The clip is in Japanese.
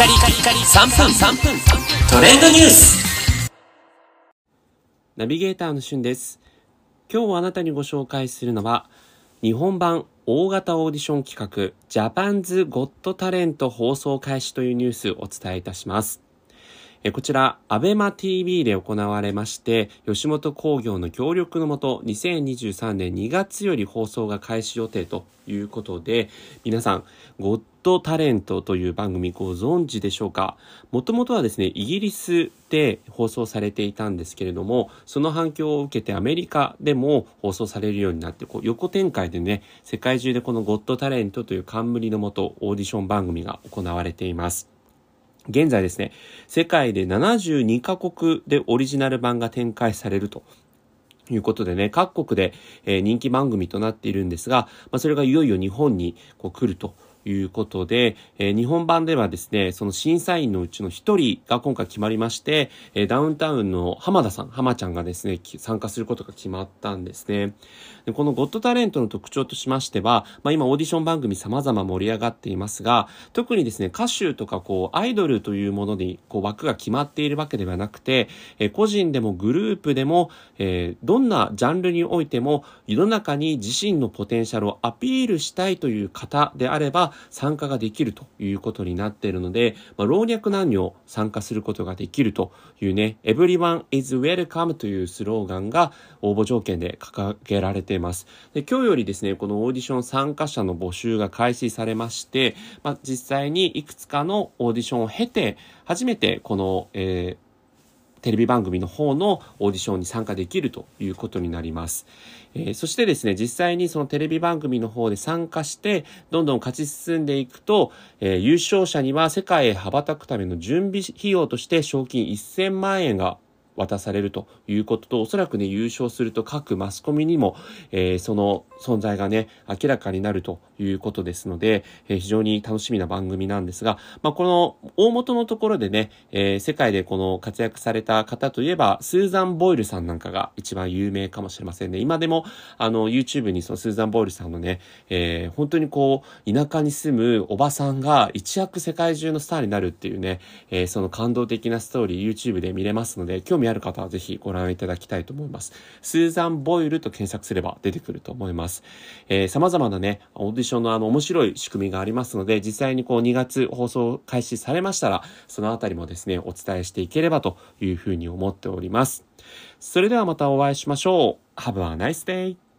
カリカリカリ3分3分トレンドニュースナビゲーターのしゅんです。今日あなたにご紹介するのは、日本版大型オーディション企画、ジャパンズゴットタレント放送開始というニュースをお伝えいたします。えこちら、アベマ TV で行われまして、吉本興業の協力のもと、2023年2月より放送が開始予定ということで、皆さん、ゴッドタレントという番組ご存知でしょうか？もともとはですね、イギリスで放送されていたんですけれども、その反響を受けてアメリカでも放送されるようになって、こう横展開でね、世界中でこのゴッドタレントという冠のもと、オーディション番組が行われています。現在ですね、世界で72カ国でオリジナル版が展開されるということでね、各国で、え人気番組となっているんですが、まあ、それがいよいよ日本にこう来ると。いうことで、えー日本版ではですね、その審査員のうちの一人が今回決まりまして、えーダウンタウンの浜田さん、浜ちゃんがですね、参加することが決まったんですね。でこのゴッドタレントの特徴としましては、まあ、今オーディション番組様々盛り上がっていますが、特にですね、歌手とかこう、アイドルというものにこう枠が決まっているわけではなくて、えー個人でもグループでも、えーどんなジャンルにおいても、世の中に自身のポテンシャルをアピールしたいという方であれば、参加ができるということになっているので、まあ、老若男女参加することができるというね、Everyone is welcome というスローガンが応募条件で掲げられています。で今日よりですね、このオーディション参加者の募集が開始されまして、まあ、実際にいくつかのオーディションを経て、初めてこの、えーテレビ番組の方のオーディションに参加できるということになります。えーそしてですね、実際にそのテレビ番組の方で参加して、どんどん勝ち進んでいくと、えー優勝者には世界へ羽ばたくための準備費用として賞金1000万円が渡されるということと、おそらくね、優勝すると各マスコミにも、えーその存在がね、明らかになるということですので、えー非常に楽しみな番組なんですが、まあ、この大元のところでね、えー世界でこの活躍された方といえば、スーザン・ボイルさんなんかが一番有名かもしれませんね。今でも、あの、YouTube にそのスーザン・ボイルさんのね、えー本当にこう、田舎に住むおばさんが一躍世界中のスターになるっていうね、えーその感動的なストーリー YouTube で見れますので、興味ある方はぜひご覧いただきたいと思います。スーザン・ボイルと検索すれば出てくると思います。えー様々なね、オーディションのあの面白い仕組みがありますので、実際にこう2月放送開始されましたら、そのあたりもですね、お伝えしていければというふうに思っております。それではまたお会いしましょう。Have a nice day!